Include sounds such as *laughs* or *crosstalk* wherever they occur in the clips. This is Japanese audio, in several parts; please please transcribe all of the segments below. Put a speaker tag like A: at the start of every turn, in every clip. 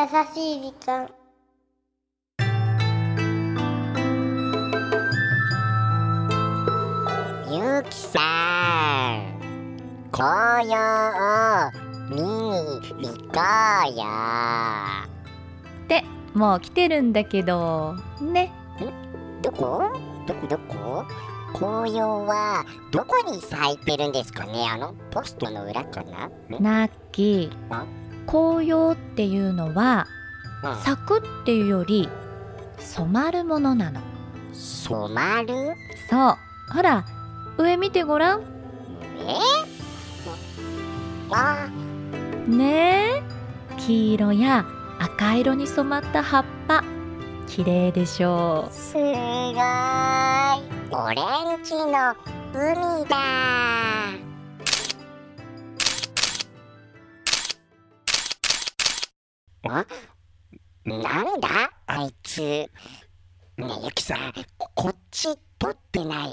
A: 優しい時間。
B: ゆうきさん紅葉を見に行こうよ。
C: ってもう来てるんだけど。ね。
B: どこ？どこ？どこ？紅葉はどこに咲いてるんですかね？あのポストの裏かな？
C: ナッキー。
B: あ？
C: 紅葉っていうのは
B: うん。
C: 咲くっていうより染まるものなの。
B: 染まる？
C: そう。ほら上見てごらん。
B: えあ。
C: ねえ。黄色や赤色に染まった葉っぱ。綺麗でしょう。
B: すごい。オレンジの海だなんだ？あいつ。ねえゆきさんここっち撮ってない？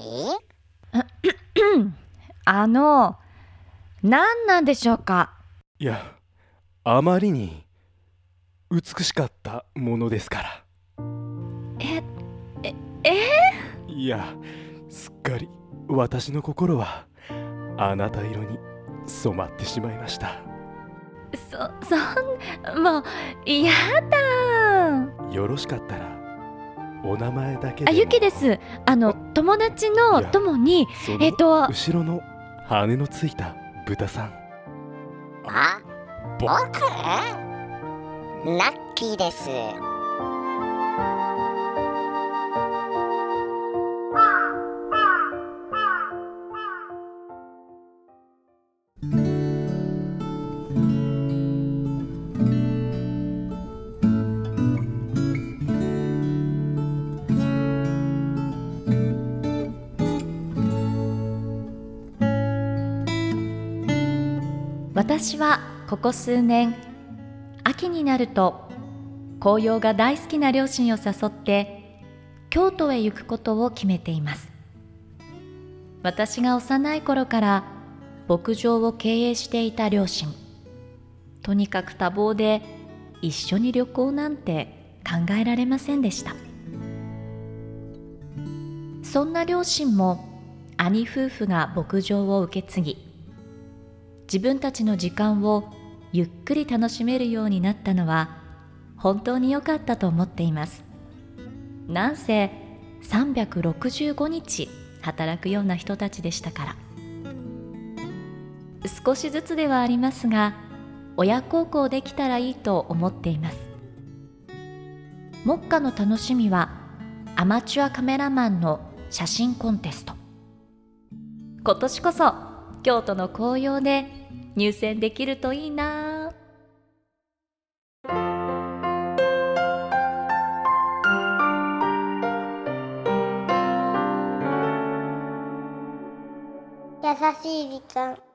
C: あの何なんでしょうか？
D: いやあまりに美しかったものですから。
C: えええ？
D: いやすっかり私の心はあなた色に染まってしまいました
C: そそんもうやだ
D: よろしかったらお名前だけでも。
C: あゆきです。あの友達の友にえっと
D: 後ろの羽のついた豚さん。
B: あ僕？ナッキーです
C: 私はここ数年秋になると紅葉が大好きな両親を誘って京都へ行くことを決めています。私が幼い頃から牧場を経営していた両親。とにかく多忙で一緒に旅行なんて考えられませんでした。そんな両親も兄夫婦が牧場を受け継ぎ自分たちの時間をゆっくり楽しめるようになったのは本当に良かったと思っています。なんせ365日働くような人たちでしたから。少しずつではありますが親孝行できたらいいと思っています。目下の楽しみはアマチュアカメラマンの写真コンテスト。今年こそ京都の紅葉で入選できるといいな。
A: 優しい時間。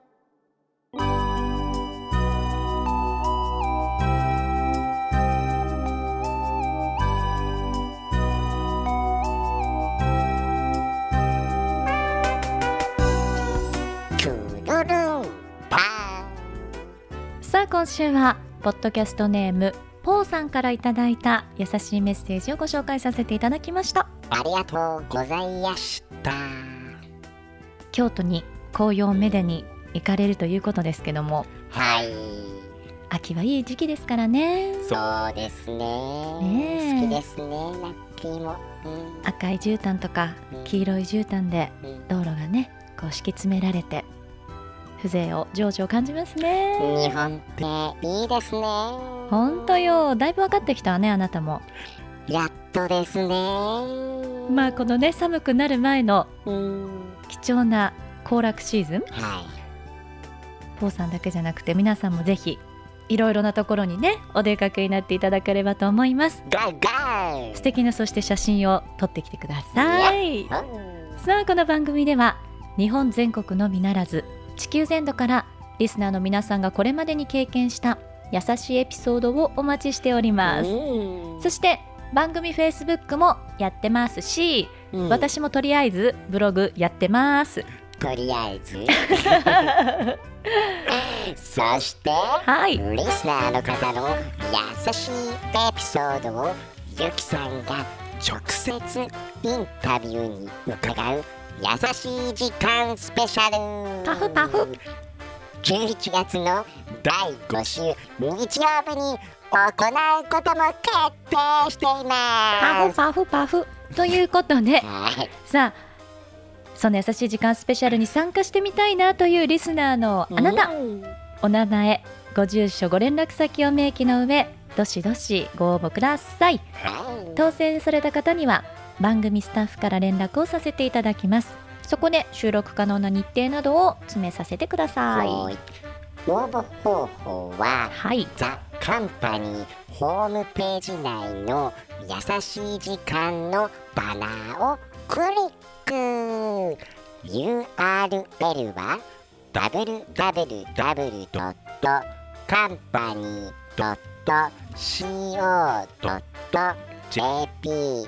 C: 今週はポッドキャストネームポーさんからいただいた優しいメッセージをご紹介させていただきました。
B: ンありがとうございました。
C: 京都に紅葉をめでに行かれるということですけども
B: はい。
C: 秋はいい時期ですからね。
B: そうですね。
C: ねえ。
B: 好きですねラッキーも、うん。
C: 赤い絨毯とか黄色い絨毯で
B: うん。
C: 道路がねこう敷き詰められて風情を情緒を感じますね。
B: 日本っていいですね。
C: ほんとよ。だいぶ分かってきたわねあなたも。
B: やっとですね。
C: まあこのね寒くなる前の
B: うん。
C: 貴重な行楽シーズン。
B: はい。
C: ポーさんだけじゃなくて皆さんもぜひいろいろなところにねお出かけになっていただければと思います。素敵なそして写真を撮ってきてください。
B: うん
C: さあこの番組では日本全国のみならず地球全土からリスナーの皆さんがこれまでに経験した優しいエピソードをお待ちしております。
B: うん
C: そして番組 Facebook もやってますし、
B: うん。
C: 私もとりあえずブログやってます。
B: とりあえず。*laughs* そして
C: はい。
B: リスナーの方の優しいエピソードをゆきさんが直接インタビューに伺う優しい時間スペシャル。
C: パフパフ。
B: 11月の第5週日曜日に行うことも決定してい
C: パ
B: ます。
C: フパフパフ。ということで。
B: はい。
C: さあその優しい時間スペシャルに参加してみたいなというリスナーのあなた。
B: うん
C: お名前ご住所ご連絡先を明記の上どしどしご応募ください。当選された方には番組スタッフから連絡をさせていただきます。そこで収録可能な日程などを詰めさせてくださ
B: はい。い応募方法は
C: はい。
B: ザ・カンパニーホームページ内の優しい時間のバナーをクリック。URL は www.company.co.jp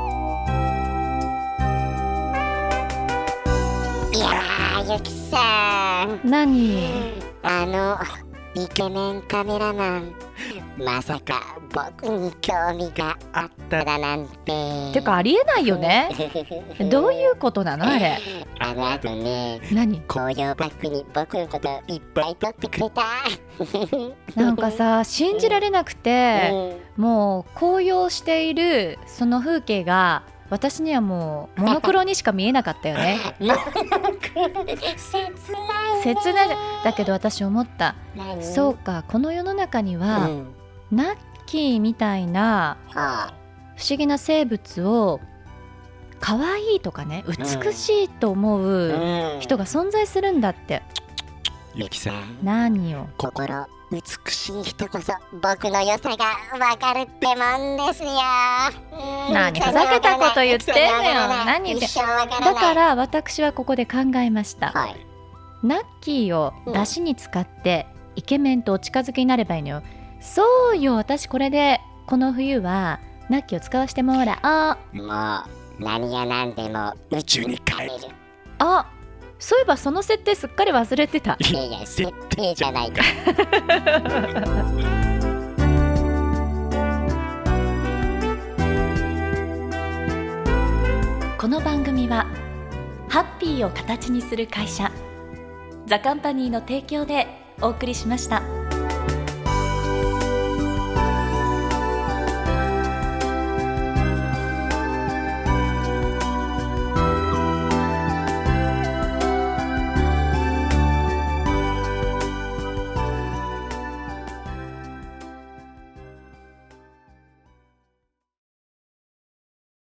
C: ゆき
B: さん。
C: 何？
B: あのイケメンカメラマン。まさか僕に興味があっただなんて。
C: てかありえないよね。*laughs* どういうことなのあれ？
B: あの後ね
C: 何？
B: 紅葉バッグに僕のこといっぱい撮ってくれた。*laughs*
C: なんかさ信じられなくてもう紅葉しているその風景が私にはもうモノクロにしか見えなかったよね。*laughs*
B: 切ない
C: 切ないだけど私思った。
B: 何？
C: そうかこの世の中に
B: う
C: は、
B: ん。
C: ナッキーみたいな
B: は
C: 不思議な生物を可愛いとかね美しいと思
B: あ
C: う
B: うん。
C: 人が存在するんだって。
B: ゆきさん。
C: 何よ
B: 心美しい人こそ僕の良さがわかるってもんですよ。うん。
C: 何ふざけたこと言ってんのよ。何言ってだから私はここで考えました。
B: はい。
C: ナッキーを出汁に使ってイケメンとお近づきになればいいのよ。そうよ。私これでこの冬はナッキーを使わせてもらおう。
B: もう何が何でも宇宙に帰る。
C: あそういえばその設定すっかり忘れてた
B: いやいや設定じゃないか *laughs*
C: この番組はハッピーを形にする会社ザカンパニーの提供でお送りしました。